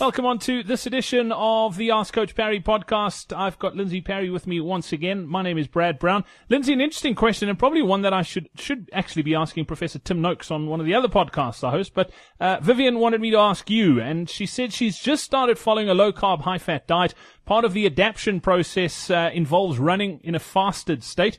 Welcome on to this edition of the Ask Coach Parry podcast. I've got Lindsay Parry with me once again. My name is Brad Brown. Lindsay, an interesting question and probably one that I should should actually be asking Professor Tim Noakes on one of the other podcasts I host. But uh, Vivian wanted me to ask you, and she said she's just started following a low carb, high fat diet. Part of the adaptation process uh, involves running in a fasted state.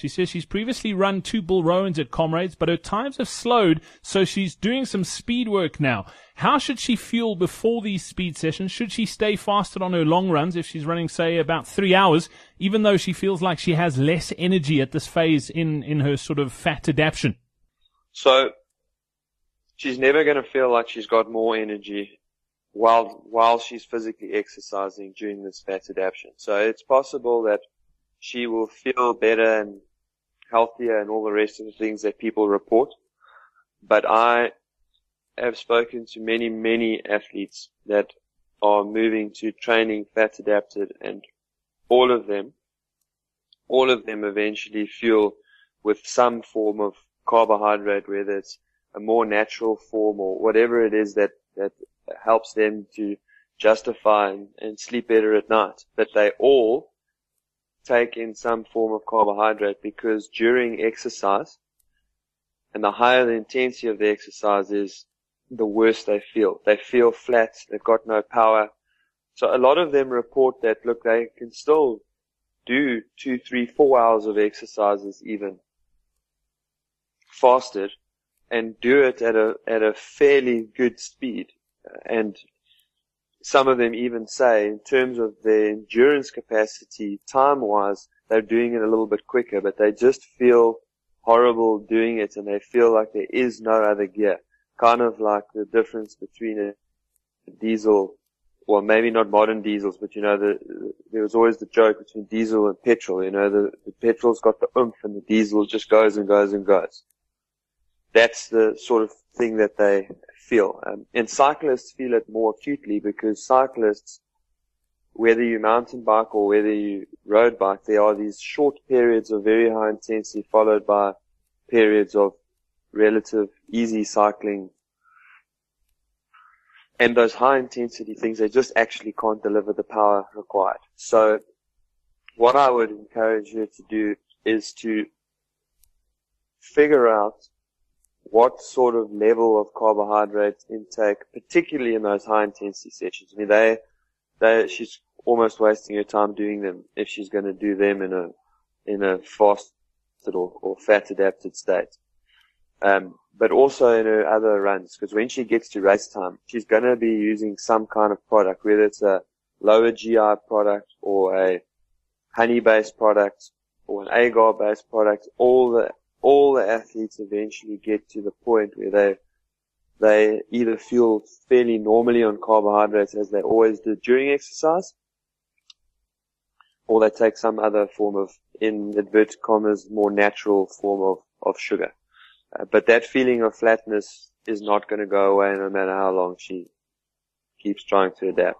She says she's previously run two Bill Rowans at Comrades, but her times have slowed, so she's doing some speed work now. How should she fuel before these speed sessions? Should she stay fasted on her long runs if she's running, say, about three hours, even though she feels like she has less energy at this phase in, in her sort of fat adaptation? So she's never going to feel like she's got more energy while while she's physically exercising during this fat adaptation. So it's possible that she will feel better and healthier and all the rest of the things that people report. But I have spoken to many, many athletes that are moving to training fat adapted and all of them, all of them eventually fuel with some form of carbohydrate, whether it's a more natural form or whatever it is that, that helps them to justify and, and sleep better at night. But they all take in some form of carbohydrate because during exercise, and the higher the intensity of the exercise is, the worse they feel. They feel flat, they've got no power. So a lot of them report that, look, they can still do two, three, four hours of exercises even fasted and do it at a, at a fairly good speed. And some of them even say in terms of their endurance capacity, time wise, they're doing it a little bit quicker, but they just feel horrible doing it and they feel like there is no other gear. Kind of like the difference between a diesel, well maybe not modern diesels, but you know, the, there was always the joke between diesel and petrol, you know, the, the petrol's got the oomph and the diesel just goes and goes and goes. That's the sort of thing that they feel. Um, and cyclists feel it more acutely because cyclists, whether you mountain bike or whether you road bike, there are these short periods of very high intensity followed by periods of relative easy cycling. And those high intensity things, they just actually can't deliver the power required. So what I would encourage you to do is to figure out what sort of level of carbohydrate intake, particularly in those high intensity sessions. I mean, they, they, she's almost wasting her time doing them if she's going to do them in a, in a fasted or, or fat adapted state. Um, but also in her other runs, because when she gets to race time, she's going to be using some kind of product, whether it's a lower GI product or a honey based product or an agar based product, all the all the athletes eventually get to the point where they they either feel fairly normally on carbohydrates as they always do during exercise, or they take some other form of, in inverted commas, more natural form of, of sugar. Uh, but that feeling of flatness is not going to go away no matter how long she keeps trying to adapt.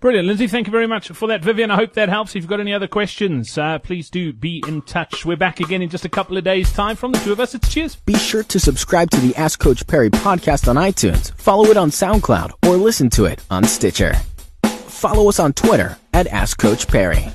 Brilliant, Lindsay. Thank you very much for that, Vivian. I hope that helps. If you've got any other questions, uh, please do be in touch. We're back again in just a couple of days' time. From the two of us, it's cheers. Be sure to subscribe to the Ask Coach Parry podcast on iTunes, follow it on SoundCloud, or listen to it on Stitcher. Follow us on Twitter at Ask Coach Parry.